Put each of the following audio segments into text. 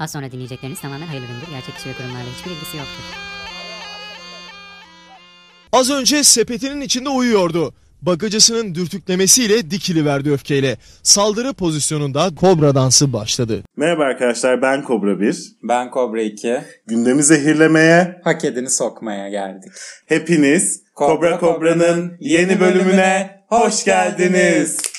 Az sonra dinleyecekleriniz tamamen hayırlı üründür. Gerçek kişi ve kurumlarla hiçbir ilgisi yoktur. Az önce sepetinin içinde uyuyordu. Bagacısının dürtüklemesiyle dikili verdi öfkeyle. Saldırı pozisyonunda kobra dansı başladı. Merhaba arkadaşlar ben Kobra 1. Ben Kobra 2. Gündemi zehirlemeye Hak edeni sokmaya geldik. hepiniz Kobra Kobra'nın yeni bölümüne hoş geldiniz.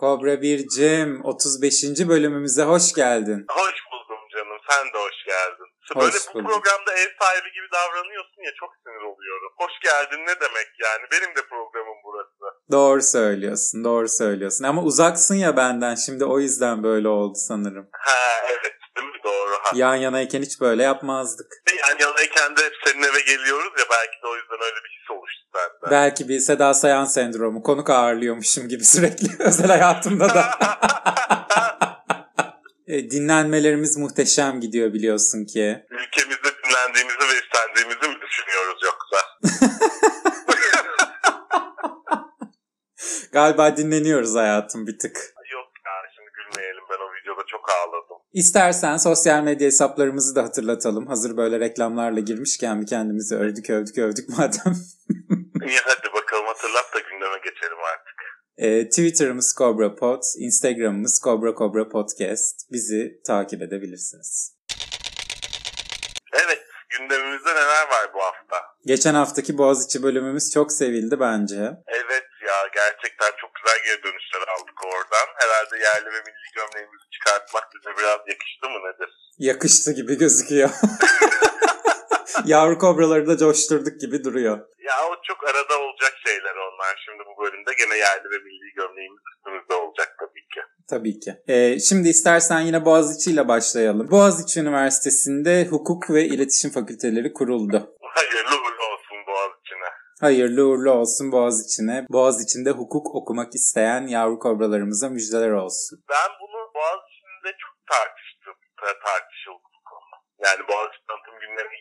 Kobra 1'cim 35. bölümümüze hoş geldin. Hoş buldum canım. Sen de hoş geldin. Hoş Böyle bu bulduk. programda ev sahibi gibi davranıyorsun ya çok sinir oluyorum. Hoş geldin ne demek yani? Benim de programım burası. Doğru söylüyorsun, doğru söylüyorsun. Ama uzaksın ya benden şimdi o yüzden böyle oldu sanırım. Ha evet değil mi? Doğru. Ha. Yan yanayken hiç böyle yapmazdık. Yan yanayken de hep senin eve geliyoruz ya belki de o yüzden öyle bir his oluştu sende. Belki bir Seda Sayan sendromu, konuk ağırlıyormuşum gibi sürekli özel hayatımda da. E, Dinlenmelerimiz muhteşem gidiyor biliyorsun ki. Ülkemizde dinlendiğimizi ve istendiğimizi mi düşünüyoruz yoksa? Galiba dinleniyoruz hayatım bir tık. Yok ya şimdi gülmeyelim ben o videoda çok ağladım. İstersen sosyal medya hesaplarımızı da hatırlatalım. Hazır böyle reklamlarla girmişken bir kendimizi övdük övdük övdük madem. İyi hadi bakalım hatırlat da gündeme geçelim artık. E, Twitter'ımız Cobra Pod, Instagram'ımız Cobra Cobra Podcast. Bizi takip edebilirsiniz. Evet gündemimizde neler var bu hafta? Geçen haftaki Boğaziçi bölümümüz çok sevildi bence. Evet ya gerçekten çok güzel geri dönüşler aldık oradan. Herhalde yerli ve milli gömleğimizi çıkartmak bize biraz yakıştı mı nedir? Yakıştı gibi gözüküyor. Yavru kobraları da coşturduk gibi duruyor. Ya o çok arada olacak şeyler onlar. Şimdi bu bölümde gene yerli ve milli gömleğimiz üstümüzde olacak tabii ki. Tabii ki. Ee, şimdi istersen yine Boğaziçi ile başlayalım. Boğaziçi Üniversitesi'nde Hukuk ve İletişim Fakülteleri kuruldu. Hayırlı uğurlu olsun Boğaziçi'ne. Hayırlı uğurlu olsun Boğaziçi'ne. Boğaziçi'nde hukuk okumak isteyen yavru kobralarımıza müjdeler olsun. Ben bunu Boğaziçi'nde çok tartıştım. ta- Tartışıldı bu konu. Yani Boğaziçi tanıtım günlerine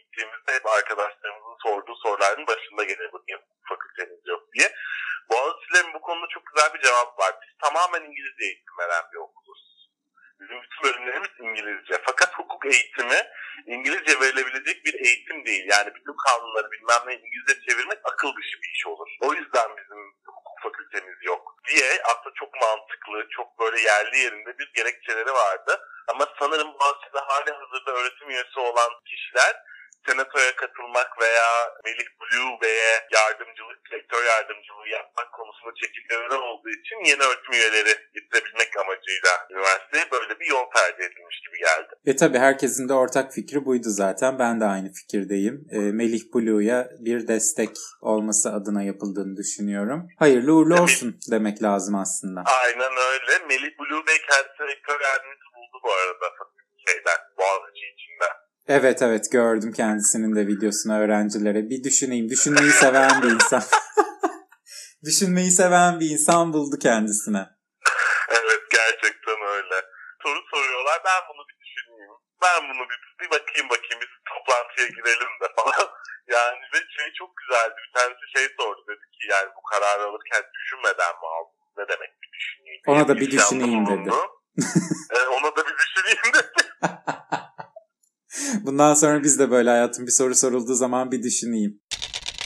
arkadaşlarımızın sorduğu soruların başında gelir bu niye fakülteniz yok diye. Boğaziçi'lerin bu konuda çok güzel bir cevap var. Biz tamamen İngilizce eğitim veren bir okuluz. Bizim bütün bölümlerimiz İngilizce. Fakat hukuk eğitimi İngilizce verilebilecek bir eğitim değil. Yani bütün kanunları bilmem ne İngilizce çevirmek akıl dışı bir iş olur. O yüzden bizim hukuk fakültemiz yok diye aslında çok mantıklı, çok böyle yerli yerinde bir gerekçeleri vardı. Ama sanırım Boğaziçi'de hali hazırda öğretim üyesi olan kişiler senatoya katılmak veya Melih Blue Bey'e yardımcılık, rektör yardımcılığı yapmak konusunda çekinceleri olduğu için yeni öğretim üyeleri getirebilmek amacıyla üniversiteye böyle bir yol tercih edilmiş gibi geldi. E tabi herkesin de ortak fikri buydu zaten. Ben de aynı fikirdeyim. E, Melih Blue'ya bir destek olması adına yapıldığını düşünüyorum. Hayırlı uğurlu Tabii. olsun demek lazım aslında. Aynen öyle. Melih Blue Bey kendisi rektör yardımcısı buldu bu arada şeyden, Boğaziçi içinde. Evet evet gördüm kendisinin de videosunu öğrencilere. Bir düşüneyim. Düşünmeyi seven bir insan. Düşünmeyi seven bir insan buldu kendisine. Evet gerçekten öyle. Soru soruyorlar ben bunu bir. Ben bunu bir, bir bakayım bakayım biz toplantıya girelim de falan. Yani ve şey çok güzeldi. Bir tanesi şey sordu dedi ki yani bu kararı alırken düşünmeden mi aldın? Ne demek bir düşüneyim? Ona da bir isyanda düşüneyim dedi. E, ona da bir düşüneyim dedi. Bundan sonra biz de böyle hayatım bir soru sorulduğu zaman bir düşüneyim.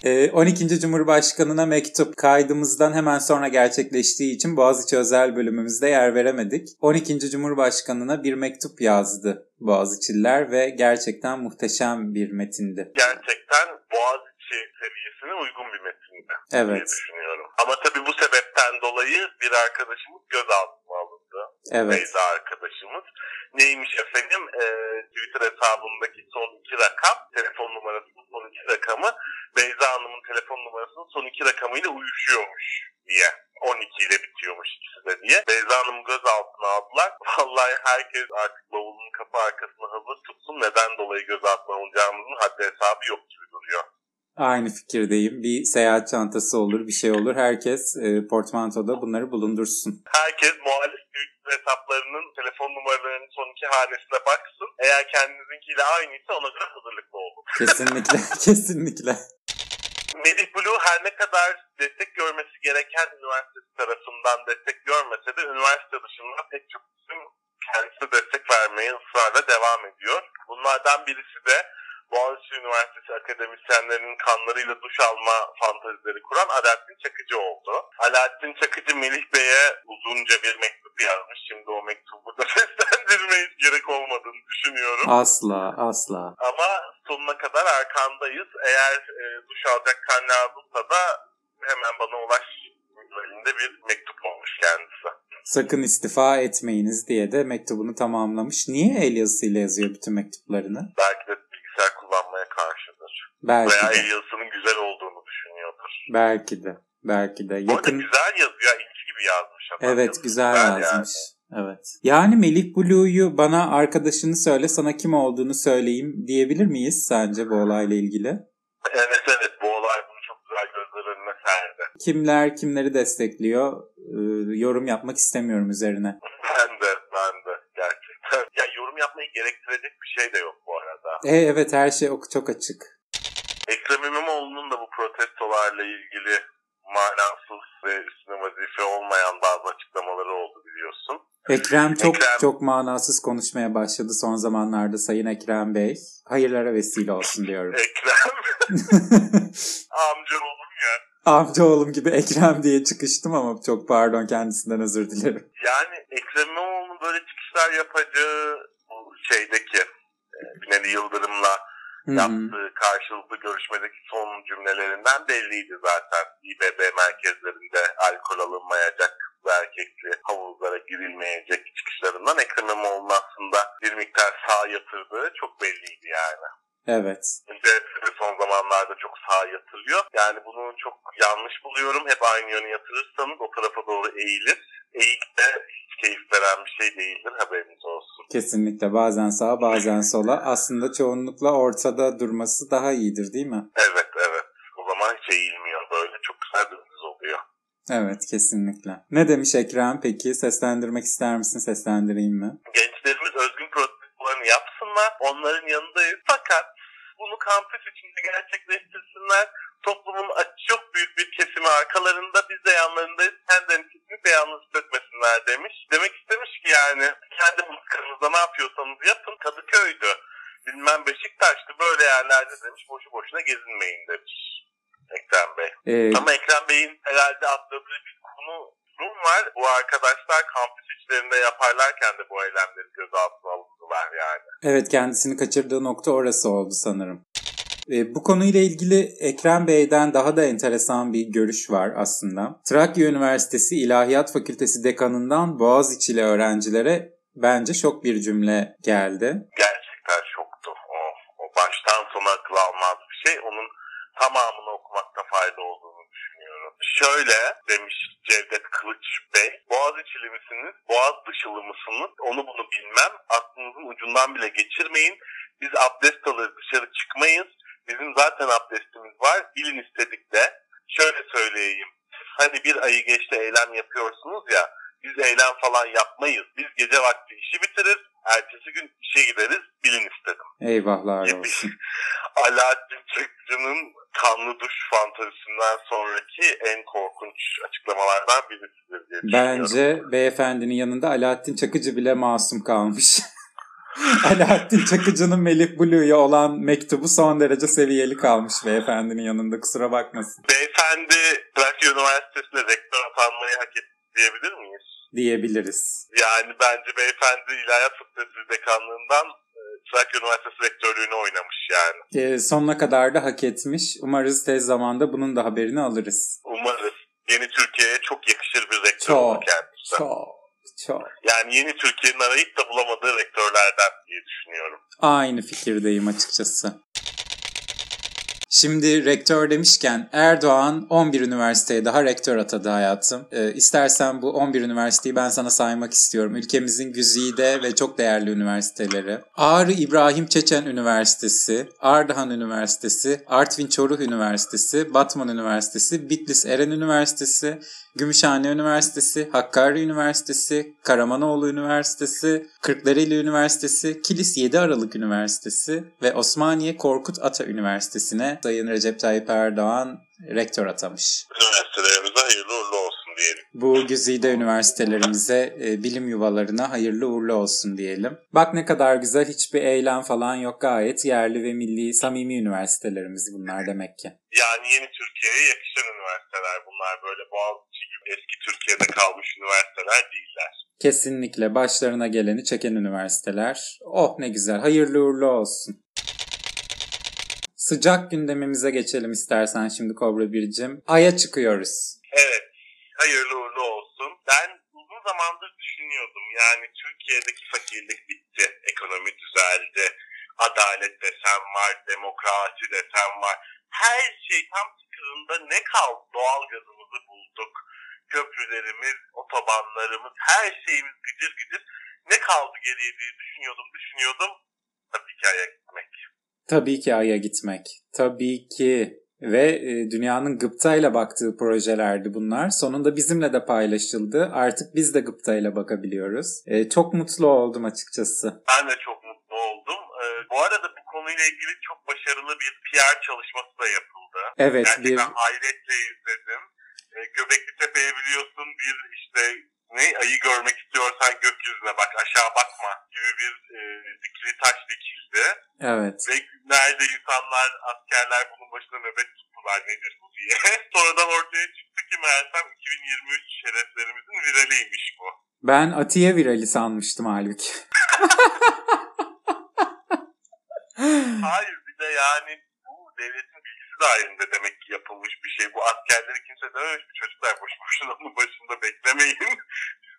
Ee, 12. Cumhurbaşkanına mektup kaydımızdan hemen sonra gerçekleştiği için Boğaziçi özel bölümümüzde yer veremedik. 12. Cumhurbaşkanına bir mektup yazdı Boğaziçi'liler ve gerçekten muhteşem bir metindi. Gerçekten Boğaziçi seviyesine uygun bir metindi diye Evet, düşünüyorum. Ama tabii bu sebepten dolayı bir arkadaşımız gözaltına alındı. evet. Beyza arkadaşımız. Neymiş efendim? Ee, Twitter hesabındaki son iki rakam, telefon numarasının son iki rakamı Beyza Hanım'ın telefon numarasının son iki rakamıyla uyuşuyormuş diye. 12 ile bitiyormuş ikisi de diye. Beyza Hanım'ı gözaltına aldılar. Vallahi herkes artık bavulun kapı arkasına hazır tutsun. Neden dolayı gözaltına alınacağımızın haddi hesabı yok gibi duruyor. Aynı fikirdeyim. Bir seyahat çantası olur, bir şey olur. Herkes e, portmantoda bunları bulundursun. Herkes muhalif hesaplarının telefon numaralarının son iki hanesine baksın. Eğer kendinizinkiyle aynıysa ona göre hazırlıklı olun. Kesinlikle, kesinlikle. Melih Blue her ne kadar destek görmesi gereken üniversitesi tarafından destek görmese de üniversite dışında pek çok isim kendisine destek vermeye ısrarla devam ediyor. Bunlardan birisi de Boğaziçi Üniversitesi akademisyenlerinin kanlarıyla duş alma fantazileri kuran Alaaddin Çakıcı oldu. Alaaddin Çakıcı Melih Bey'e uzunca bir mektup yazmış. Şimdi o mektubu burada seslendirmeye gerek olmadığını düşünüyorum. Asla asla. Ama sonuna kadar arkandayız. Eğer e, duş alacak kan lazımsa da hemen bana ulaş elinde bir mektup olmuş kendisi. Sakın istifa etmeyiniz diye de mektubunu tamamlamış. Niye el yazısıyla yazıyor bütün mektuplarını? Belki de bilgisayar kullanmaya karşıdır. Belki Veya de. el yazısının güzel olduğunu düşünüyordur. Belki de. Belki de. Yakın güzel yazıyor. İnci gibi yazmış adam. Evet güzel yani. yazmış. Evet. Yani Melih Blue'yu bana arkadaşını söyle sana kim olduğunu söyleyeyim diyebilir miyiz sence bu olayla ilgili? Evet evet bu olay bunu çok güzel gözler önüne serdi. Kimler kimleri destekliyor Ee, yorum yapmak istemiyorum üzerine. Ben de ben de gerçekten. Ya yorum yapmayı gerektirecek bir şey de yok bu arada. E evet her şey ok- çok açık. Ekrem İmamoğlu'nun da bu protestolarla ilgili manasız ve üstüne vazife olmayan bazı açıklamaları oldu biliyorsun. Ekrem çok Ekrem. çok manasız konuşmaya başladı son zamanlarda Sayın Ekrem Bey. Hayırlara vesile olsun diyorum. Ekrem amca oğlum ya. Amcaoğlum gibi Ekrem diye çıkıştım ama çok pardon kendisinden özür dilerim. Yani Ekrem İmamoğlu'nun böyle çıkışlar yapacağı şeydeki e, Binali Yıldırım'la Yaptığı karşılıklı görüşmedeki son cümlelerinden belliydi zaten. İBB merkezlerinde alkol alınmayacak ve erkekli havuzlara girilmeyecek çıkışlarından Ekrem İmamoğlu'nun aslında bir miktar sağ yatırdığı çok belliydi yani. Evet. De son zamanlarda çok sağa yatırıyor. Yani bunu çok yanlış buluyorum. Hep aynı yöne yatırırsanız o tarafa doğru eğilir. Eğik de hiç keyif veren bir şey değildir haberiniz olsun. Kesinlikle bazen sağa bazen sola. Aslında çoğunlukla ortada durması daha iyidir değil mi? Evet evet. O zaman hiç eğilmiyor böyle. Çok güzel dümdüz oluyor. Evet kesinlikle. Ne demiş Ekrem peki? Seslendirmek ister misin? Seslendireyim mi? Gençlerimiz özgün yapsınlar. Onların yanındayız. Fakat bunu kampüs içinde gerçekleştirsinler. Toplumun çok büyük bir kesimi arkalarında biz de yanlarındayız. Kendilerini kesinlikle yalnız hissetmesinler demiş. Demek istemiş ki yani kendi mızıkanızda ne yapıyorsanız yapın. Kadıköy'dü. Bilmem Beşiktaş'tı böyle yerlerde demiş. Boşu boşuna gezinmeyin demiş. Ekrem Bey. Ee, Ama Ekrem Bey'in herhalde atladığı bir konu durum var. Bu arkadaşlar kampüs içlerinde yaparlarken de bu eylemleri göz altına alındılar yani. Evet kendisini kaçırdığı nokta orası oldu sanırım. Ee, bu konuyla ilgili Ekrem Bey'den daha da enteresan bir görüş var aslında. Trakya Üniversitesi İlahiyat Fakültesi dekanından Boğaziçi'li öğrencilere bence şok bir cümle geldi. Gerçekten şoktu. O, o baştan sona akıl almaz bir şey. Onun tamamını okumakta fayda olduğunu düşünüyorum. Şöyle demiş Cevdet Kılıç Bey. Boğaziçi'li misiniz? Boğaz dışılı mısınız? Onu bunu bilmem. Aklınızın ucundan bile geçirmeyin. Biz abdest alır dışarı çıkmayız. Bizim zaten abdestimiz var. Bilin istedik de. Şöyle söyleyeyim. Hani bir ayı geçti eylem yapıyorsunuz ya. Biz eylem falan yapmayız. Biz gece vakti işi bitirir. Ertesi gün işe gideriz. Bilin istedim. Eyvahlar gibi olsun. Alaaddin Çakıcı'nın kanlı duş fantezisinden sonraki en korkunç açıklamalardan birisidir diye. Bence beyefendinin yanında Alaaddin Çakıcı bile masum kalmış. Alaaddin Çakıcı'nın Melih Blue'ya olan mektubu son derece seviyeli kalmış beyefendinin yanında kusura bakmasın Beyefendi Trakya Üniversitesi'ne rektör atanmayı hak etti diyebilir miyiz? diyebiliriz. Yani bence beyefendi İlahiyat Fakültesi dekanlığından e, Trakya Üniversitesi rektörlüğünü oynamış yani. Ee, sonuna kadar da hak etmiş. Umarız tez zamanda bunun da haberini alırız. Umarız yeni Türkiye'ye çok yakışır bir rektör Çok, kendisi. Çok, çok. Yani yeni Türkiye'nin arayıp da bulamadığı rektörlerden diye düşünüyorum. Aynı fikirdeyim açıkçası. Şimdi rektör demişken Erdoğan 11 üniversiteye daha rektör atadı hayatım. Ee, istersen bu 11 üniversiteyi ben sana saymak istiyorum. Ülkemizin güzide ve çok değerli üniversiteleri. Ağrı İbrahim Çeçen Üniversitesi, Ardahan Üniversitesi, Artvin Çoruh Üniversitesi, Batman Üniversitesi, Bitlis Eren Üniversitesi, Gümüşhane Üniversitesi, Hakkari Üniversitesi, Karamanoğlu Üniversitesi, Kırklareli Üniversitesi, Kilis 7 Aralık Üniversitesi ve Osmaniye Korkut Ata Üniversitesi'ne Sayın Recep Tayyip Erdoğan rektör atamış. Üniversitelerimize hayırlı uğurlu olsun diyelim. Bu güzide üniversitelerimize, e, bilim yuvalarına hayırlı uğurlu olsun diyelim. Bak ne kadar güzel hiçbir eylem falan yok. Gayet yerli ve milli, samimi üniversitelerimiz bunlar demek ki. Yani yeni Türkiye'ye yakışan üniversiteler bunlar böyle gibi eski Türkiye'de kalmış üniversiteler değiller. Kesinlikle başlarına geleni çeken üniversiteler. Oh ne güzel, hayırlı uğurlu olsun. Sıcak gündemimize geçelim istersen şimdi Kobra Bircim. Ay'a çıkıyoruz. Evet, hayırlı uğurlu olsun. Ben uzun zamandır düşünüyordum. Yani Türkiye'deki fakirlik bitti, ekonomi düzeldi, adalet desem var, demokrasi desem var. Her şey tam tıkırında ne kaldı? Doğal gazımızı bulduk, köprülerimiz, otobanlarımız, her şeyimiz gıcır gıcır. Ne kaldı geriye diye düşünüyordum, düşünüyordum. Tabii ki Ay'a gitmek. Tabii ki Ay'a gitmek. Tabii ki. Ve e, dünyanın gıptayla baktığı projelerdi bunlar. Sonunda bizimle de paylaşıldı. Artık biz de gıptayla bakabiliyoruz. E, çok mutlu oldum açıkçası. Ben de çok mutlu oldum. Ee, bu arada bu konuyla ilgili çok başarılı bir PR çalışması da yapıldı. Evet bir Gerçekten hayretle izledim. Ee, Göbekli Tepe'ye biliyorsun bir işte ne ayı görmek istiyorsan gökyüzüne bak aşağı bakma gibi bir e, dikili taş dikildi. evet Ve günlerce insanlar askerler bunun başına nöbet tuttular nedir bu diye. Sonradan ortaya çıktı ki meğersem 2023 şereflerimizin viraliymiş bu. ben Atiye virali sanmıştım halbuki. Hayır bir de yani bu devletin dahilinde demek ki yapılmış bir şey. Bu askerleri kimse dememiş mi çocuklar boş boşuna onun başında beklemeyin.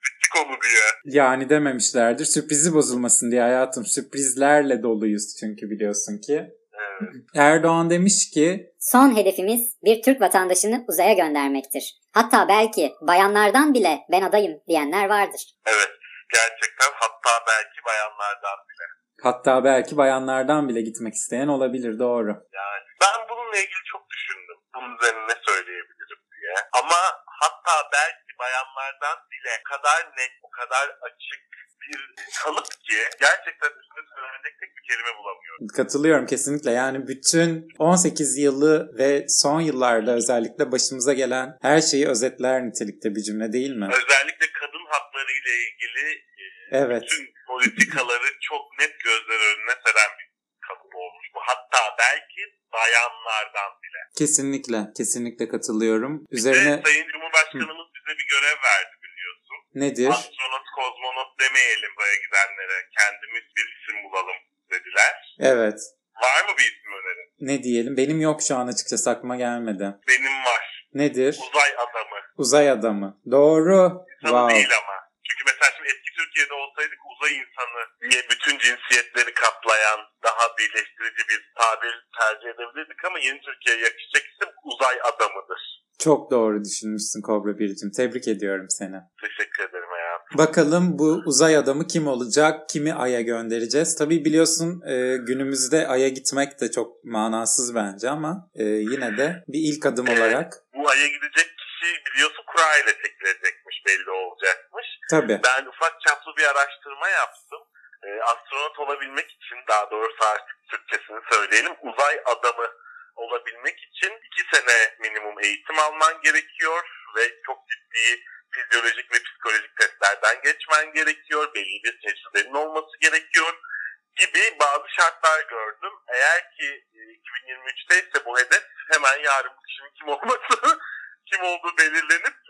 Bittik onu diye. Yani dememişlerdir. Sürprizi bozulmasın diye hayatım. Sürprizlerle doluyuz çünkü biliyorsun ki. Evet. Erdoğan demiş ki Son hedefimiz bir Türk vatandaşını uzaya göndermektir. Hatta belki bayanlardan bile ben adayım diyenler vardır. evet. Gerçekten hatta belki bayanlardan bile. hatta belki bayanlardan bile gitmek isteyen olabilir doğru. Yani ben bununla ilgili çok düşündüm. Bunun üzerine ne söyleyebilirim diye. Ama hatta belki bayanlardan bile kadar net, o kadar açık bir kalıp ki gerçekten üstüne söylenecek tek bir kelime bulamıyorum. Katılıyorum kesinlikle. Yani bütün 18 yılı ve son yıllarda özellikle başımıza gelen her şeyi özetler nitelikte bir cümle değil mi? Özellikle kadın hakları ile ilgili e, Evet. bütün politikaları çok net gözler önüne seren bir kalıp olmuş bu. Hatta belki bayanlardan bile. Kesinlikle, kesinlikle katılıyorum. Üzerine Sayın Cumhurbaşkanımız bize bir görev verdi biliyorsun. nedir? Astronot, kozmonot demeyelim buraya gidenlere. Kendimiz bir isim bulalım dediler. Evet. Var mı bir isim önerin? Ne diyelim? Benim yok şu an açıkçası aklıma gelmedi. Benim var. Nedir? Uzay adamı. Uzay adamı. Doğru. İnsanı Wow. değil ama. Çünkü mesela şimdi Türkiye'de olsaydık uzay insanı diye bütün cinsiyetleri kaplayan daha birleştirici bir tabir tercih edebilirdik ama yeni Türkiye'ye yakışacak isim uzay adamıdır. Çok doğru düşünmüşsün Kobra Biricim. Tebrik ediyorum seni. Teşekkür ederim hayatım. Bakalım bu uzay adamı kim olacak? Kimi Ay'a göndereceğiz? Tabii biliyorsun e, günümüzde Ay'a gitmek de çok manasız bence ama e, yine de bir ilk adım olarak Bu aya gidecek kişi biliyorsun kura ile çekilecekmiş belli olacakmış. Tabii Ben ufak çaplı bir araştırma yaptım. Ee, astronot olabilmek için daha doğrusu artık Türkçesini söyleyelim uzay adamı olabilmek için iki sene minimum eğitim alman gerekiyor ve çok ciddi fizyolojik ve psikolojik testlerden geçmen gerekiyor. Belli bir tecrübenin olması gerekiyor gibi bazı şartlar gördüm. Eğer ki e, 2023'te ise bu hedef hemen yarın bu kişinin kim olması, kim olduğu belirlenip e,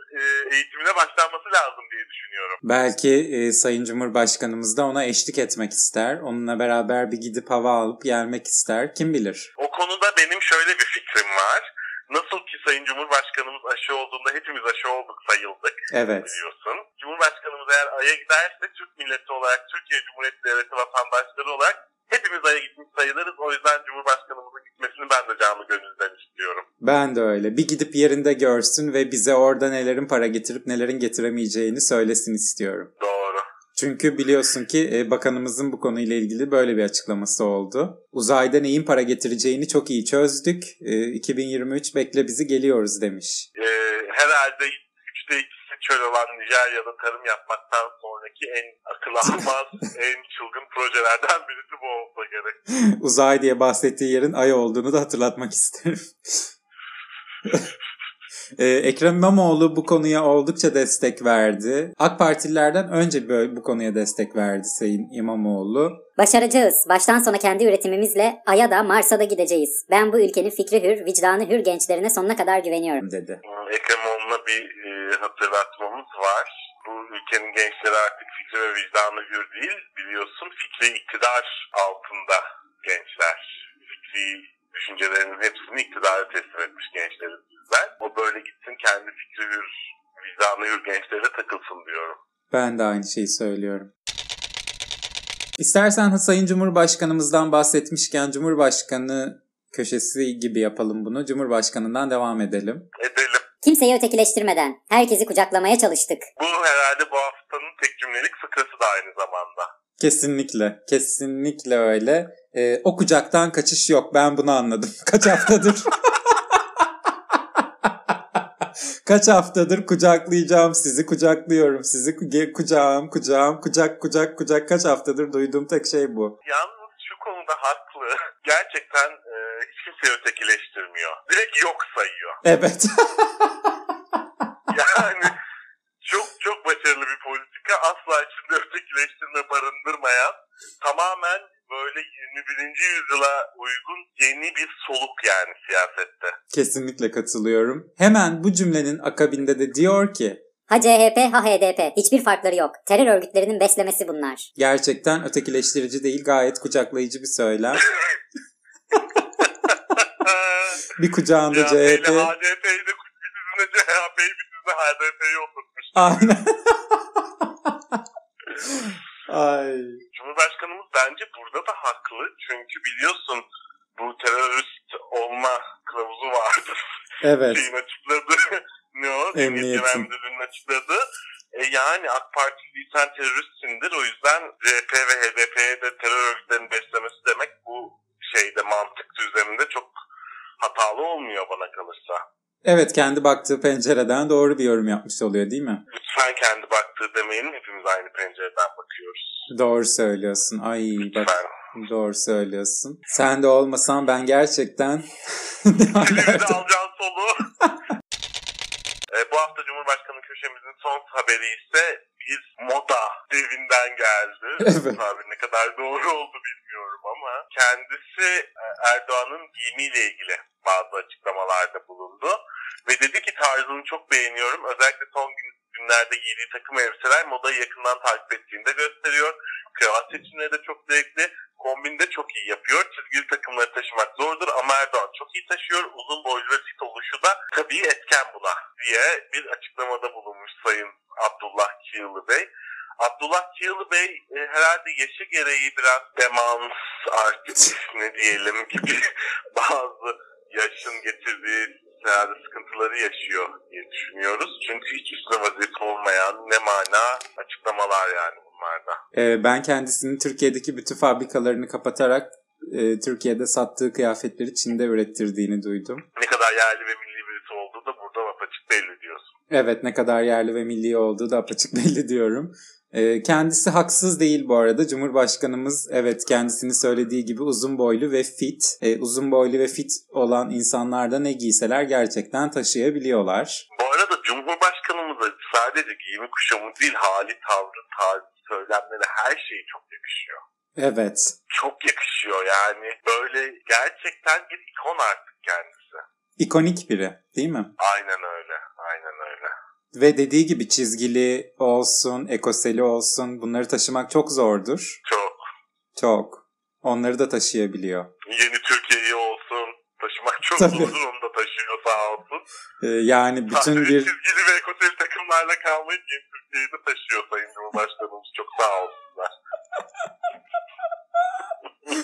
eğitimine başlanması lazım diye düşünüyorum. belki e, Sayın Cumhurbaşkanımız da ona eşlik etmek ister. Onunla beraber bir gidip hava alıp gelmek ister. Kim bilir? O konuda benim şöyle bir fikrim var. Nasıl ki Sayın Cumhurbaşkanımız aşı olduğunda hepimiz aşı olduk sayıldık Evet. biliyorsun. Cumhurbaşkanımız eğer Ay'a giderse Türk milleti olarak, Türkiye Cumhuriyeti Devleti vatandaşları olarak hepimiz Ay'a gitmiş sayılırız. O yüzden Cumhurbaşkanımızın gitmesini ben de canlı gönülden istiyorum. Ben de öyle. Bir gidip yerinde görsün ve bize orada nelerin para getirip nelerin getiremeyeceğini söylesin istiyorum. Doğru. Çünkü biliyorsun ki e, bakanımızın bu konuyla ilgili böyle bir açıklaması oldu. Uzayda neyin para getireceğini çok iyi çözdük. E, 2023 bekle bizi geliyoruz demiş. Ee, herhalde üçte ikisi çöl olan Nijerya'da tarım yapmaktan sonraki en akıl almaz, en çılgın projelerden birisi bu olsa gerek. Uzay diye bahsettiği yerin ay olduğunu da hatırlatmak isterim. Ee, Ekrem İmamoğlu bu konuya oldukça destek verdi. AK Partililerden önce böyle bu konuya destek verdi Sayın İmamoğlu. Başaracağız. Baştan sona kendi üretimimizle Ay'a da Mars'a da gideceğiz. Ben bu ülkenin fikri hür, vicdanı hür gençlerine sonuna kadar güveniyorum. dedi. Ekrem İmamoğlu'na bir e, hatırlatmamız var. Bu ülkenin gençleri artık fikri ve vicdanı hür değil. Biliyorsun fikri iktidar altında gençler. Fikri düşüncelerinin hepsini iktidara teslim etmiş gençleriz bizler. O böyle gitsin kendi fikri hür, vicdanı hür gençlere takılsın diyorum. Ben de aynı şeyi söylüyorum. İstersen Sayın Cumhurbaşkanımızdan bahsetmişken Cumhurbaşkanı köşesi gibi yapalım bunu. Cumhurbaşkanından devam edelim. Edelim. Kimseyi ötekileştirmeden herkesi kucaklamaya çalıştık. Bu herhalde bu haftanın tek cümlelik fıkrası da aynı zamanda. Kesinlikle. Kesinlikle öyle. Ee, o kucaktan kaçış yok. Ben bunu anladım. Kaç haftadır. Kaç haftadır kucaklayacağım sizi, kucaklıyorum sizi, Ku- kucağım, kucağım, kucak, kucak, kucak. Kaç haftadır duyduğum tek şey bu. Yalnız şu konuda haklı. Gerçekten e, hiç kimseyi ötekileştirmiyor. Direkt yok sayıyor. Evet. Yani çok çok başarılı bir politika. Asla içinde ötekileştirme barındırmayan tamamen böyle 21. yüzyıla uygun yeni bir soluk yani siyasette. Kesinlikle katılıyorum. Hemen bu cümlenin akabinde de diyor ki Ha CHP ha HDP. Hiçbir farkları yok. Terör örgütlerinin beslemesi bunlar. gerçekten ötekileştirici değil gayet kucaklayıcı bir söylem. Bir kucağında CHP CHP. ile HDP'yi de bir dizine CHP'yi bir HDP'yi oturtmuş. Aynen. Ay. Cumhurbaşkanımız bence burada da haklı. Çünkü biliyorsun bu terörist olma kılavuzu vardı. Evet. Şeyin açıkladı. ne o? Emniyet Emniyetin. Açıkladı. E yani AK Partiliysen teröristsindir. O yüzden CHP ve HDP'ye de terör örgütlerinin beslemesi demek bu şeyde mantık düzleminde çok hatalı olmuyor bana kalırsa. Evet kendi baktığı pencereden doğru bir yorum yapmış oluyor değil mi? Lütfen kendi baktığı demeyin. Hepimiz aynı pencereden bakıyoruz. Doğru söylüyorsun. Ay bak doğru söylüyorsun. Sen de olmasan ben gerçekten anlardım? alacağın solu. E, bu hafta Cumhurbaşkanı köşemizin son haberi ise bir moda devinden geldi. Evet. Tabii ne kadar doğru oldu bilmiyorum ama kendisi e, Erdoğan'ın giyimiyle ilgili bazı açıklamalarda bulundu. Ve dedi ki tarzını çok beğeniyorum. Özellikle son gün, günlerde giydiği takım elbiseler modayı yakından takip ettiğini de gösteriyor. Kravat seçimleri de çok zevkli. Kombinde çok iyi yapıyor. Çizgili takımları taşımak zordur ama Erdoğan çok iyi taşıyor. Uzun boylu ve fit oluşu da tabii etken buna diye bir açıklamada bulunmuş Sayın Abdullah Kiyılı Bey. Abdullah Kiyılı Bey e, herhalde yaşı gereği biraz demans artık ne diyelim gibi bazı yaşın getirdiği herhalde sıkıntıları yaşıyor diye düşünüyoruz. Çünkü hiç üstüne vazife olmayan ne mana açıklamalar yani bunlarda. Ee, ben kendisinin Türkiye'deki bütün fabrikalarını kapatarak e, Türkiye'de sattığı kıyafetleri Çin'de ürettirdiğini duydum. Ne kadar yerli ve milli birisi olduğu da burada apaçık belli diyorsun. Evet ne kadar yerli ve milli olduğu da apaçık belli diyorum. Ee, kendisi haksız değil bu arada. Cumhurbaşkanımız evet kendisini söylediği gibi uzun boylu ve fit. Ee, uzun boylu ve fit olan insanlar da ne giyseler gerçekten taşıyabiliyorlar. Bu arada Cumhurbaşkanımıza sadece giyimi kuşamı değil hali, tavrı, tarzı, söylemleri her şeyi çok yakışıyor. Evet. Çok yakışıyor yani. Böyle gerçekten bir ikon artık kendisi. İkonik biri değil mi? Aynen öyle. Aynen öyle. Ve dediği gibi çizgili olsun, ekoseli olsun bunları taşımak çok zordur. Çok. Çok. Onları da taşıyabiliyor. Yeni Türkiye'yi olsun. Taşımak çok Tabii. zordur onu da taşıyor sağ olsun. Ee, yani bütün Sadece bir çizgili ve ekosel takımlarla kalmayıp yeni Türkiye'yi de taşıyor Sayın Cumhurbaşkanımız. Çok sağ olsunlar.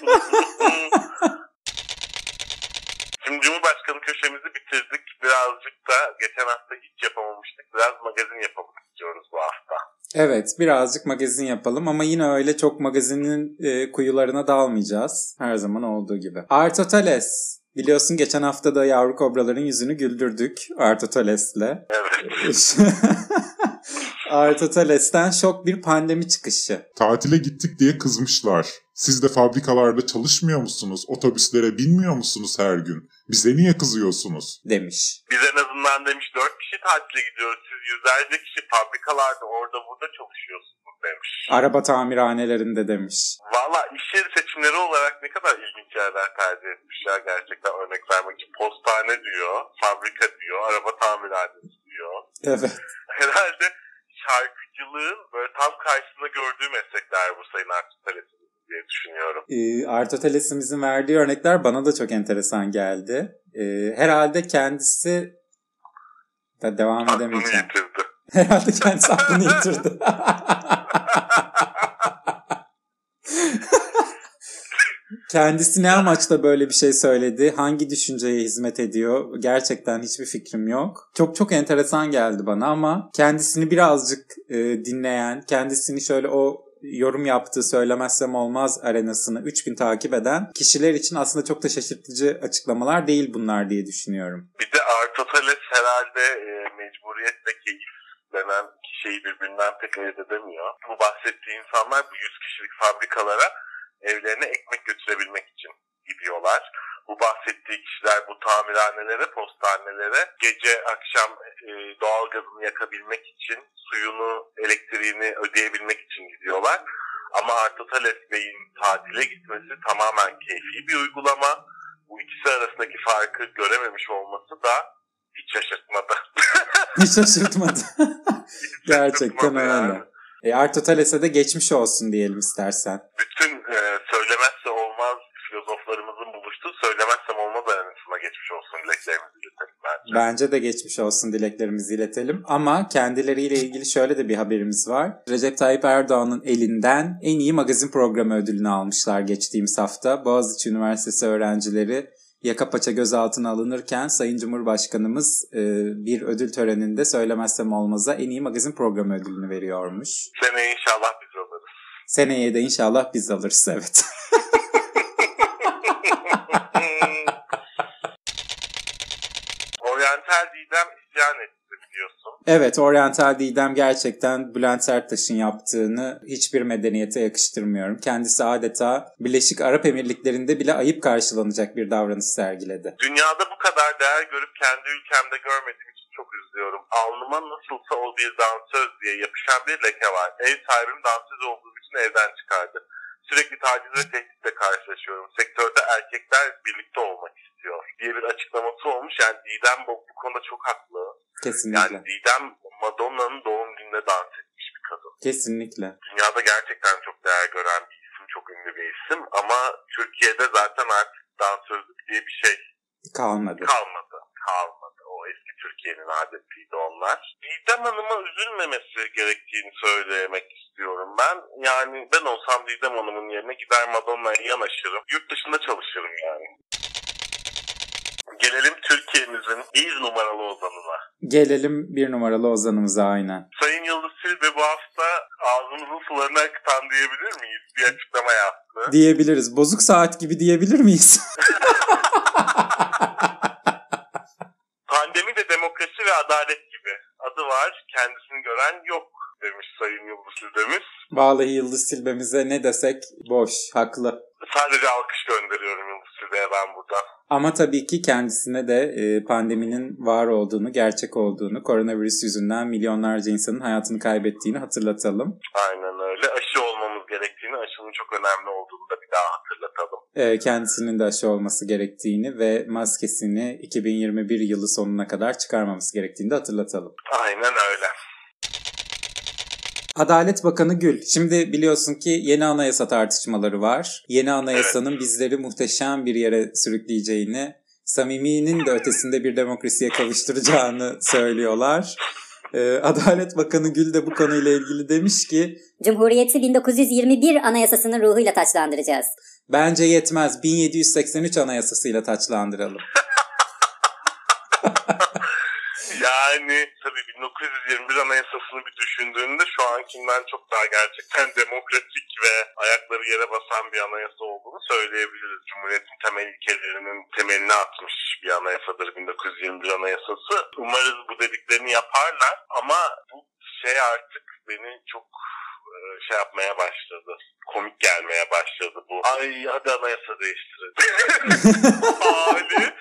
Şimdi Cumhurbaşkanı köşemizi bitirdik. Birazcık da geçen hafta hiç yapamamıştık. Biraz magazin yapalım istiyoruz bu hafta. Evet birazcık magazin yapalım ama yine öyle çok magazinin e, kuyularına dalmayacağız. Her zaman olduğu gibi. Artotales. Biliyorsun geçen hafta da yavru kobraların yüzünü güldürdük Artotales'le. Evet. Artotales'ten şok bir pandemi çıkışı. Tatile gittik diye kızmışlar. Siz de fabrikalarda çalışmıyor musunuz? Otobüslere binmiyor musunuz her gün? Bize niye kızıyorsunuz? demiş. Biz en azından demiş dört kişi tatile gidiyoruz. Siz yüzlerce kişi fabrikalarda orada burada çalışıyorsunuz demiş. Araba tamirhanelerinde demiş. Valla iş yeri seçimleri olarak ne kadar ilginç yerler tercih etmiş ya gerçekten örnek vermek için. Postane diyor, fabrika diyor, araba tamirhanesi diyor. Evet. Herhalde şarkıcılığın böyle tam karşısında gördüğü meslekler bu Sayın diye düşünüyorum. Ee, Aristoteles'imizin verdiği örnekler bana da çok enteresan geldi. Ee, herhalde kendisi da devam Aklını edemeyeceğim. yitirdi. Herhalde kendisi aklını yitirdi. Kendisi ne amaçla böyle bir şey söyledi? Hangi düşünceye hizmet ediyor? Gerçekten hiçbir fikrim yok. Çok çok enteresan geldi bana ama kendisini birazcık e, dinleyen, kendisini şöyle o yorum yaptığı söylemezsem olmaz arenasını 3 gün takip eden kişiler için aslında çok da şaşırtıcı açıklamalar değil bunlar diye düşünüyorum. Bir de Artoteles herhalde e, mecburiyetle keyif denen şeyi birbirinden pek ayırt edemiyor. Bu bahsettiği insanlar bu 100 kişilik fabrikalara evlerine ekmek götürebilmek için gidiyorlar. Bu bahsettiği kişiler bu tamirhanelere, postanelere gece akşam e, doğalgazını yakabilmek için, suyunu, elektriğini ödeyebilmek için gidiyorlar. Ama Artoteles Bey'in tatile gitmesi tamamen keyfi bir uygulama. Bu ikisi arasındaki farkı görememiş olması da hiç şaşırtmadı. Hiç şaşırtmadı. Gerçekten Şaşırtmadı yani. öyle. E, Aristoteles'e de geçmiş olsun diyelim istersen. Bütün e, söylemezse olmaz filozoflarımızın buluştuğu söylemezsem olmaz arenasına geçmiş olsun dileklerimizi iletelim bence. Bence de geçmiş olsun dileklerimizi iletelim. Ama kendileriyle ilgili şöyle de bir haberimiz var. Recep Tayyip Erdoğan'ın elinden en iyi magazin programı ödülünü almışlar geçtiğimiz hafta. Boğaziçi Üniversitesi öğrencileri yaka paça gözaltına alınırken Sayın Cumhurbaşkanımız e, bir ödül töreninde söylemezsem olmaza en iyi magazin programı ödülünü veriyormuş. Seneye inşallah biz alırız. Seneye de inşallah biz alırız evet. Oriental Didem isyan etti biliyorsun. Evet, Oriental Didem gerçekten Bülent Serttaş'ın yaptığını hiçbir medeniyete yakıştırmıyorum. Kendisi adeta Birleşik Arap Emirlikleri'nde bile ayıp karşılanacak bir davranış sergiledi. Dünyada bu kadar değer görüp kendi ülkemde görmediğim için çok üzülüyorum. Alnıma nasılsa o bir dansöz diye yapışan bir leke var. Ev sahibim dansöz olduğum için evden çıkardı. Sürekli taciz ve tehditle karşılaşıyorum. Sektörde erkekler birlikte olmak istiyor diye bir açıklaması olmuş. Yani Didem bu, bu konuda çok haklı. Kesinlikle. Yani Didem Madonna'nın doğum gününde dans etmiş bir kadın. Kesinlikle. Dünyada gerçekten çok değer gören bir isim, çok ünlü bir isim. Ama Türkiye'de zaten artık dansözlük diye bir şey Kalmadı. kalmadı. Kalmadı. O eski Türkiye'nin adetiydi onlar. Didem Hanım'a üzülmemesi gerektiğini söylemek istiyorum ben. Yani ben olsam Didem Hanım'ın yerine gider Madonna'ya yanaşırım. Yurt dışında çalışırım yani. Gelelim Türkiye'mizin bir numaralı ozanına. Gelelim bir numaralı ozanımıza aynen. Sayın Yıldız Silbe bu hafta ağzımızın sularını akıtan diyebilir miyiz? Bir açıklama yaptı. Diyebiliriz. Bozuk saat gibi diyebilir miyiz? Pandemi de demokrasi ve adalet gibi. Adı var, kendisini gören yok demiş Sayın Yıldız Silbe'miz. Vallahi Yıldız Silbe'mize ne desek boş, haklı. Sadece alkış gönderiyorum Yıldız Silbe'ye ben buradan. Ama tabii ki kendisine de e, pandeminin var olduğunu, gerçek olduğunu, koronavirüs yüzünden milyonlarca insanın hayatını kaybettiğini hatırlatalım. Aynen öyle. Aşı olmamız gerektiğini, aşının çok önemli olduğunu da bir daha hatırlatalım. E, kendisinin de aşı olması gerektiğini ve maskesini 2021 yılı sonuna kadar çıkarmaması gerektiğini de hatırlatalım. Aynen öyle. Adalet Bakanı Gül. Şimdi biliyorsun ki yeni anayasa tartışmaları var. Yeni anayasanın bizleri muhteşem bir yere sürükleyeceğini, samiminin de ötesinde bir demokrasiye kavuşturacağını söylüyorlar. Ee, Adalet Bakanı Gül de bu konuyla ilgili demiş ki Cumhuriyeti 1921 anayasasının ruhuyla taçlandıracağız. Bence yetmez 1783 anayasasıyla taçlandıralım. Yani tabii 1921 anayasasını bir düşündüğünde şu ankinden çok daha gerçekten demokratik ve ayakları yere basan bir anayasa olduğunu söyleyebiliriz. Cumhuriyetin temel ilkelerinin temelini atmış bir anayasadır 1921 anayasası. Umarız bu dediklerini yaparlar ama bu şey artık beni çok şey yapmaya başladı. Komik gelmeye başladı bu. Ay hadi anayasa değiştirelim. Hali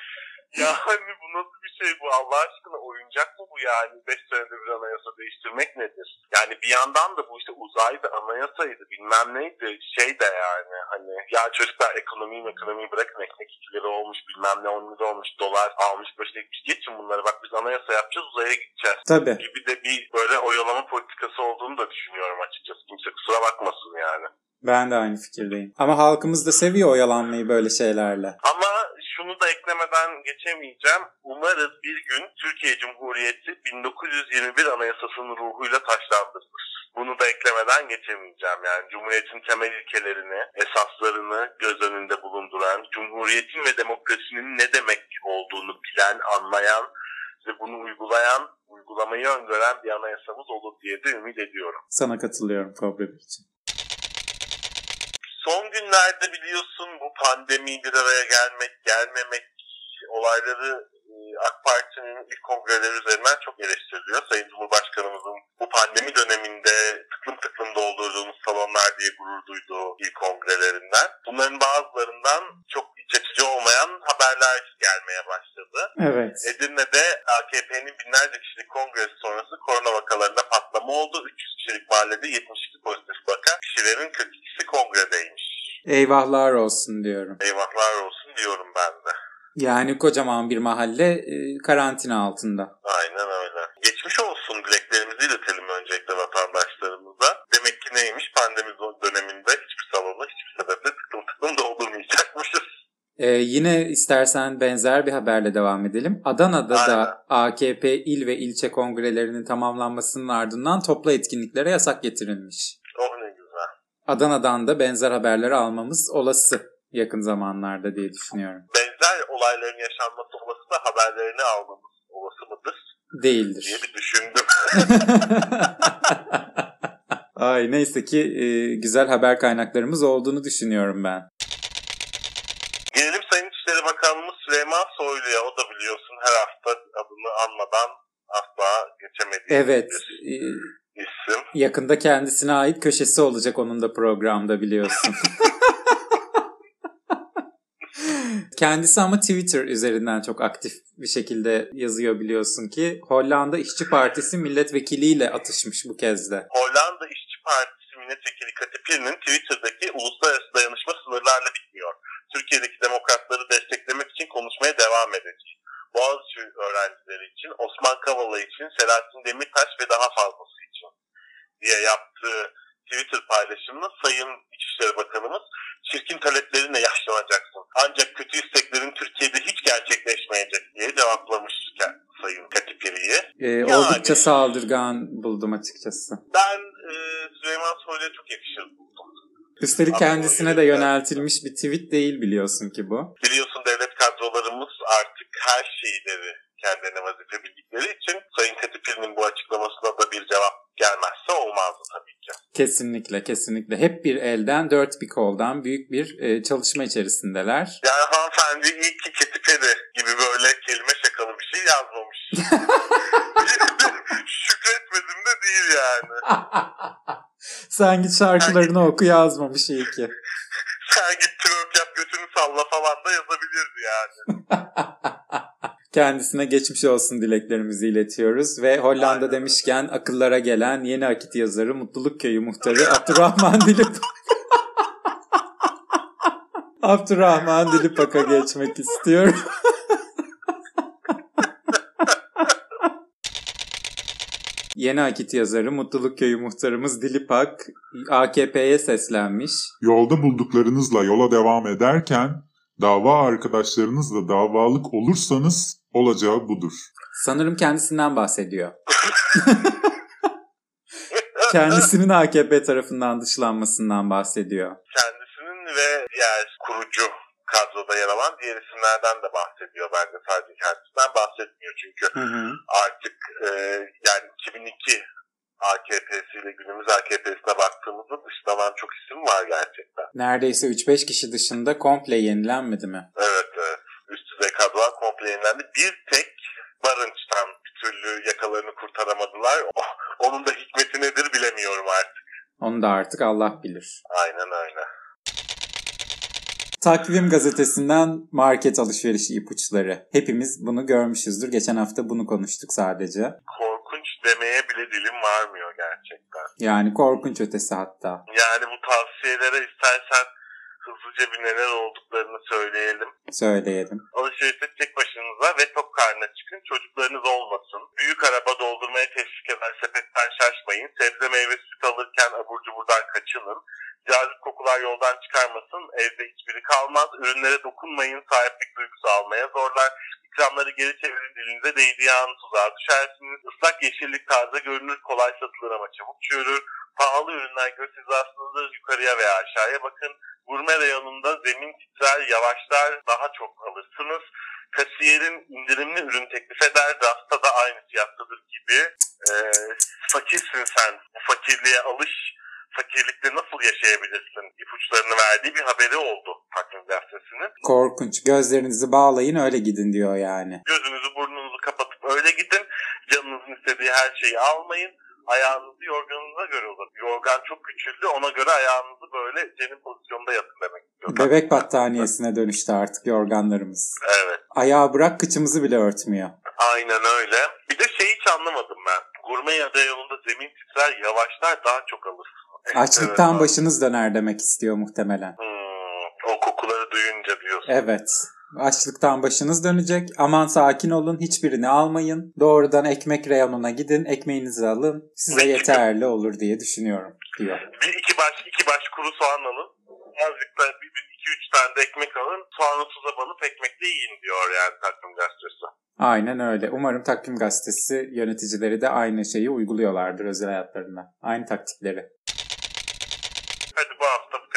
Yani bu nasıl bir şey bu Allah aşkına oyuncak mı bu yani 5 senede bir anayasa değiştirmek nedir? Yani bir yandan da bu işte uzaydı anayasaydı bilmem neydi şey de yani hani ya çocuklar ekonomiyi ekonomiyi bırakın ekmek 2 lira olmuş bilmem ne 10 lira olmuş dolar almış başına gitmiş geçin bunları bak biz anayasa yapacağız uzaya gideceğiz Tabii. gibi de bir böyle oyalama politikası olduğunu da düşünüyorum açıkçası kimse kusura bakmasın yani. Ben de aynı fikirdeyim. Ama halkımız da seviyor oyalanmayı böyle şeylerle. Ama geçemeyeceğim. Umarız bir gün Türkiye Cumhuriyeti 1921 Anayasası'nın ruhuyla taşlandırılır. Bunu da eklemeden geçemeyeceğim. Yani Cumhuriyet'in temel ilkelerini, esaslarını göz önünde bulunduran, Cumhuriyet'in ve demokrasinin ne demek olduğunu bilen, anlayan ve bunu uygulayan, uygulamayı öngören bir anayasamız olur diye de ümit ediyorum. Sana katılıyorum Kobra için. Son günlerde biliyorsun bu pandemi bir araya gelmek, gelmemek olayları e, AK Parti'nin ilk kongreleri üzerinden çok eleştiriliyor. Sayın Cumhurbaşkanımızın bu pandemi döneminde tıklım tıklım doldurduğumuz salonlar diye gurur duyduğu ilk kongrelerinden. Bunların bazılarından çok iç açıcı olmayan haberler gelmeye başladı. Evet. Edirne'de AKP'nin binlerce kişilik kongresi sonrası korona vakalarında patlama oldu. 300 kişilik mahallede 72 pozitif vaka. Kişilerin 42'si kongredeymiş. Eyvahlar olsun diyorum. Eyvahlar olsun diyorum ben. Yani kocaman bir mahalle e, karantina altında. Aynen öyle. Geçmiş olsun dileklerimizi iletelim öncelikle vatandaşlarımıza. Demek ki neymiş pandemi döneminde hiçbir salonu hiçbir sebeple tıklım tıklım doldurmayacakmışız. Ee, yine istersen benzer bir haberle devam edelim. Adana'da da AKP il ve ilçe kongrelerinin tamamlanmasının ardından toplu etkinliklere yasak getirilmiş. Oh ne güzel. Adana'dan da benzer haberleri almamız olası yakın zamanlarda diye düşünüyorum. Benzer olayların yaşanması olası da haberlerini almamız olası mıdır diye Değildir. bir düşündüm. Ay neyse ki e, güzel haber kaynaklarımız olduğunu düşünüyorum ben. Gelelim Sayın İçişleri Bakanımız Süleyman Soylu'ya. O da biliyorsun her hafta adını anmadan asla geçemediği Evet, bir e, isim. yakında kendisine ait köşesi olacak onun da programda biliyorsun. Kendisi ama Twitter üzerinden çok aktif bir şekilde yazıyor biliyorsun ki. Hollanda İşçi Partisi milletvekiliyle atışmış bu kez de. Hollanda İşçi Partisi milletvekili Kati Pir'in Twitter'daki uluslararası dayanışma sınırlarla bitmiyor. Türkiye'deki demokratları desteklemek için konuşmaya devam edecek. Boğaziçi öğrencileri için, Osman Kavala için, Selahattin Demirtaş ve daha fazlası için diye yaptığı Twitter paylaşımını Sayın İçişleri Bakanımız çirkin taleplerinle yaşlanacaksın. Ancak kötü isteklerin Türkiye'de hiç gerçekleşmeyecek diye cevaplamış Sayın Katipiri'yi. Ee, Yani. Oldukça saldırgan buldum açıkçası. Ben e, Süleyman Soylu'ya çok yakışır buldum. Üstelik Aklıma kendisine de yöneltilmiş bir tweet değil biliyorsun ki bu. Biliyorsun devlet kadrolarımız artık her şeyleri kendilerine vazife bildikleri için Sayın Katipir'in bu açıklamasına da bir cevap gelmezse olmazdı tabii ki. Kesinlikle kesinlikle. Hep bir elden dört bir koldan büyük bir e, çalışma içerisindeler. Yani hanımefendi iyi ki Katipiri gibi böyle kelime şakalı bir şey yazmamış. Şükretmedim de değil yani. Sen git şarkılarını oku yazmamış iyi ki. Kendisine geçmiş olsun dileklerimizi iletiyoruz. Ve Hollanda Aynen. demişken akıllara gelen yeni akit yazarı Mutluluk Köyü muhtarı Abdurrahman Dilip Abdurrahman Dilipak'a geçmek istiyorum. Yeni akit yazarı Mutluluk Köyü muhtarımız Dilipak AKP'ye seslenmiş. Yolda bulduklarınızla yola devam ederken dava arkadaşlarınızla davalık olursanız olacağı budur. Sanırım kendisinden bahsediyor. Kendisinin AKP tarafından dışlanmasından bahsediyor. Kendisinin ve diğer kurucu kadroda yer alan diğer isimlerden de bahsediyor bence sadece kendisinden bahsetmiyor çünkü Hı hı. artık e, yani 2002 AKP'siyle günümüz AKP'sine baktığımızda dışlanan çok isim var gerçekten. Neredeyse 3-5 kişi dışında komple yenilenmedi mi? Evet evet. Üst düzey kadrolar yenilendi. Bir tek Barınç'tan bir türlü yakalarını kurtaramadılar. Oh, onun da hikmeti nedir bilemiyorum artık. Onu da artık Allah bilir. Aynen öyle. Takvim gazetesinden market alışverişi ipuçları. Hepimiz bunu görmüşüzdür. Geçen hafta bunu konuştuk sadece. Korkunç demeye bile dilim varmıyor gerçekten. Yani korkunç ötesi hatta. Yani bu tavsiyelere istersen hızlıca bir neler olduklarını söyleyelim. Söyleyelim. Alışverişte tek başınıza ve tok karnına çıkın. Çocuklarınız olmasın. Büyük araba doldurmaya teşvik eden sepetten şaşmayın. Sebze meyve süt alırken abur cuburdan kaçının. Cazip kokular yoldan çıkarmasın. Evde hiçbiri kalmaz. Ürünlere dokunmayın. Sahiplik duygusu almaya zorlar. İkramları geri çevirin dilinize değdiği an tuzağa düşersiniz. Islak yeşillik taze görünür, kolay satılır ama çabuk çürür. Pahalı ürünler göz hizasındadır, yukarıya veya aşağıya bakın. Gurme reyonunda zemin titrer, yavaşlar, daha çok alırsınız. Kasiyerin indirimli ürün teklif eder, rafta da aynı fiyattadır gibi. Ee, fakirsin sen, bu fakirliğe alış, fakirlikte nasıl yaşayabilirsin ipuçlarını verdiği bir haberi oldu Takvim Gazetesi'nin. Korkunç. Gözlerinizi bağlayın öyle gidin diyor yani. Gözünüzü burnunuzu kapatıp öyle gidin. Canınızın istediği her şeyi almayın. Ayağınızı yorganunuza göre uzatın. Yorgan çok küçüldü ona göre ayağınızı böyle senin pozisyonda yatın demek istiyorum. Bebek battaniyesine dönüştü artık yorganlarımız. Evet. Ayağı bırak kıçımızı bile örtmüyor. Aynen öyle. Bir de şeyi hiç anlamadım ben. Gurme ya yolunda zemin titrer yavaşlar daha çok alırsın. Açlıktan Evet. başınız döner demek istiyor muhtemelen. Hmm, o kokuları duyunca diyorsun. Evet. Açlıktan başınız dönecek. Aman sakin olun. Hiçbirini almayın. Doğrudan ekmek reyonuna gidin. Ekmeğinizi alın. Size yeterli olur diye düşünüyorum diyor. Bir iki baş iki baş kuru soğan alın. Azıcık da bir, bir iki üç tane de ekmek alın. Soğanı tuza banıp ekmekle yiyin diyor yani takvim gazetesi. Aynen öyle. Umarım Takvim Gazetesi yöneticileri de aynı şeyi uyguluyorlardır özel hayatlarında. Aynı taktikleri. Hadi bu hafta bu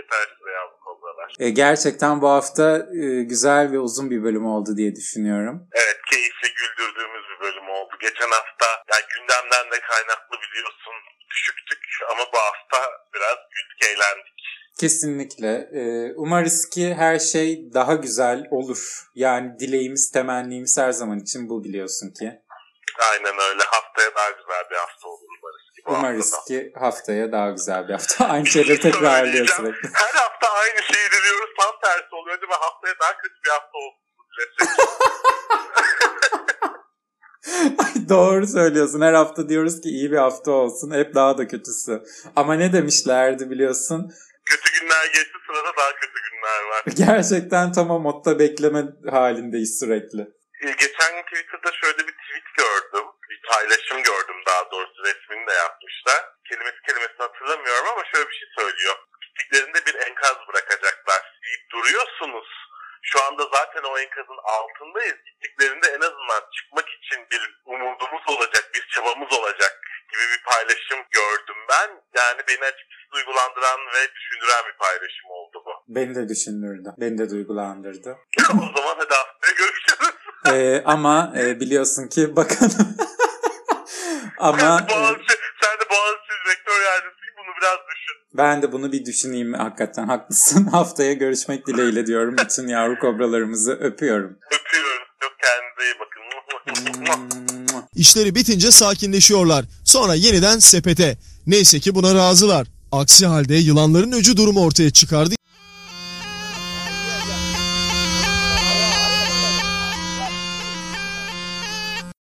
kadarlık yeter size yavru kobralar. E, gerçekten bu hafta e, güzel ve uzun bir bölüm oldu diye düşünüyorum. Evet keyifli güldürdüğümüz bir bölüm oldu. Geçen hafta yani gündemden de kaynaklı biliyorsun düşüktük ama bu hafta biraz güldük eğlendik. Kesinlikle. E, umarız ki her şey daha güzel olur. Yani dileğimiz, temennimiz her zaman için bu biliyorsun ki. Aynen öyle haftaya daha güzel bir hafta olur umarız ki haftada. haftaya daha güzel bir hafta. Aynı şeyleri tekrarlıyor sürekli. Her hafta aynı şeyi diliyoruz tam tersi oluyor. Acaba haftaya daha kötü bir hafta olsun. Ay, Doğru söylüyorsun. Her hafta diyoruz ki iyi bir hafta olsun. Hep daha da kötüsü. Ama ne demişlerdi biliyorsun? kötü günler geçti sırada daha kötü günler var. Gerçekten tam o modda bekleme halindeyiz sürekli. Ee, Geçen gün Twitter'da şöyle. Bir paylaşım gördüm daha doğrusu resmini de yapmışlar. Kelimesi kelimesini hatırlamıyorum ama şöyle bir şey söylüyor. Gittiklerinde bir enkaz bırakacaklar deyip duruyorsunuz. Şu anda zaten o enkazın altındayız. Gittiklerinde en azından çıkmak için bir umudumuz olacak, bir çabamız olacak gibi bir paylaşım gördüm ben. Yani beni açıkçası duygulandıran ve düşündüren bir paylaşım oldu bu. Beni de düşündürdü. Beni de duygulandırdı. o zaman hadi haftaya görüşürüz. Ee, ama e, biliyorsun ki bakanım ama sen, de Boğaziçi, sen de Boğaziçi rektör yardımcısıyım bunu biraz düşün. ben de bunu bir düşüneyim hakikaten haklısın. Haftaya görüşmek dileğiyle diyorum. Bütün yavru kobralarımızı öpüyorum. Öpüyorum. Çok kendinize iyi bakın. İşleri bitince sakinleşiyorlar. Sonra yeniden sepete. Neyse ki buna razılar. Aksi halde yılanların öcü durumu ortaya çıkardı.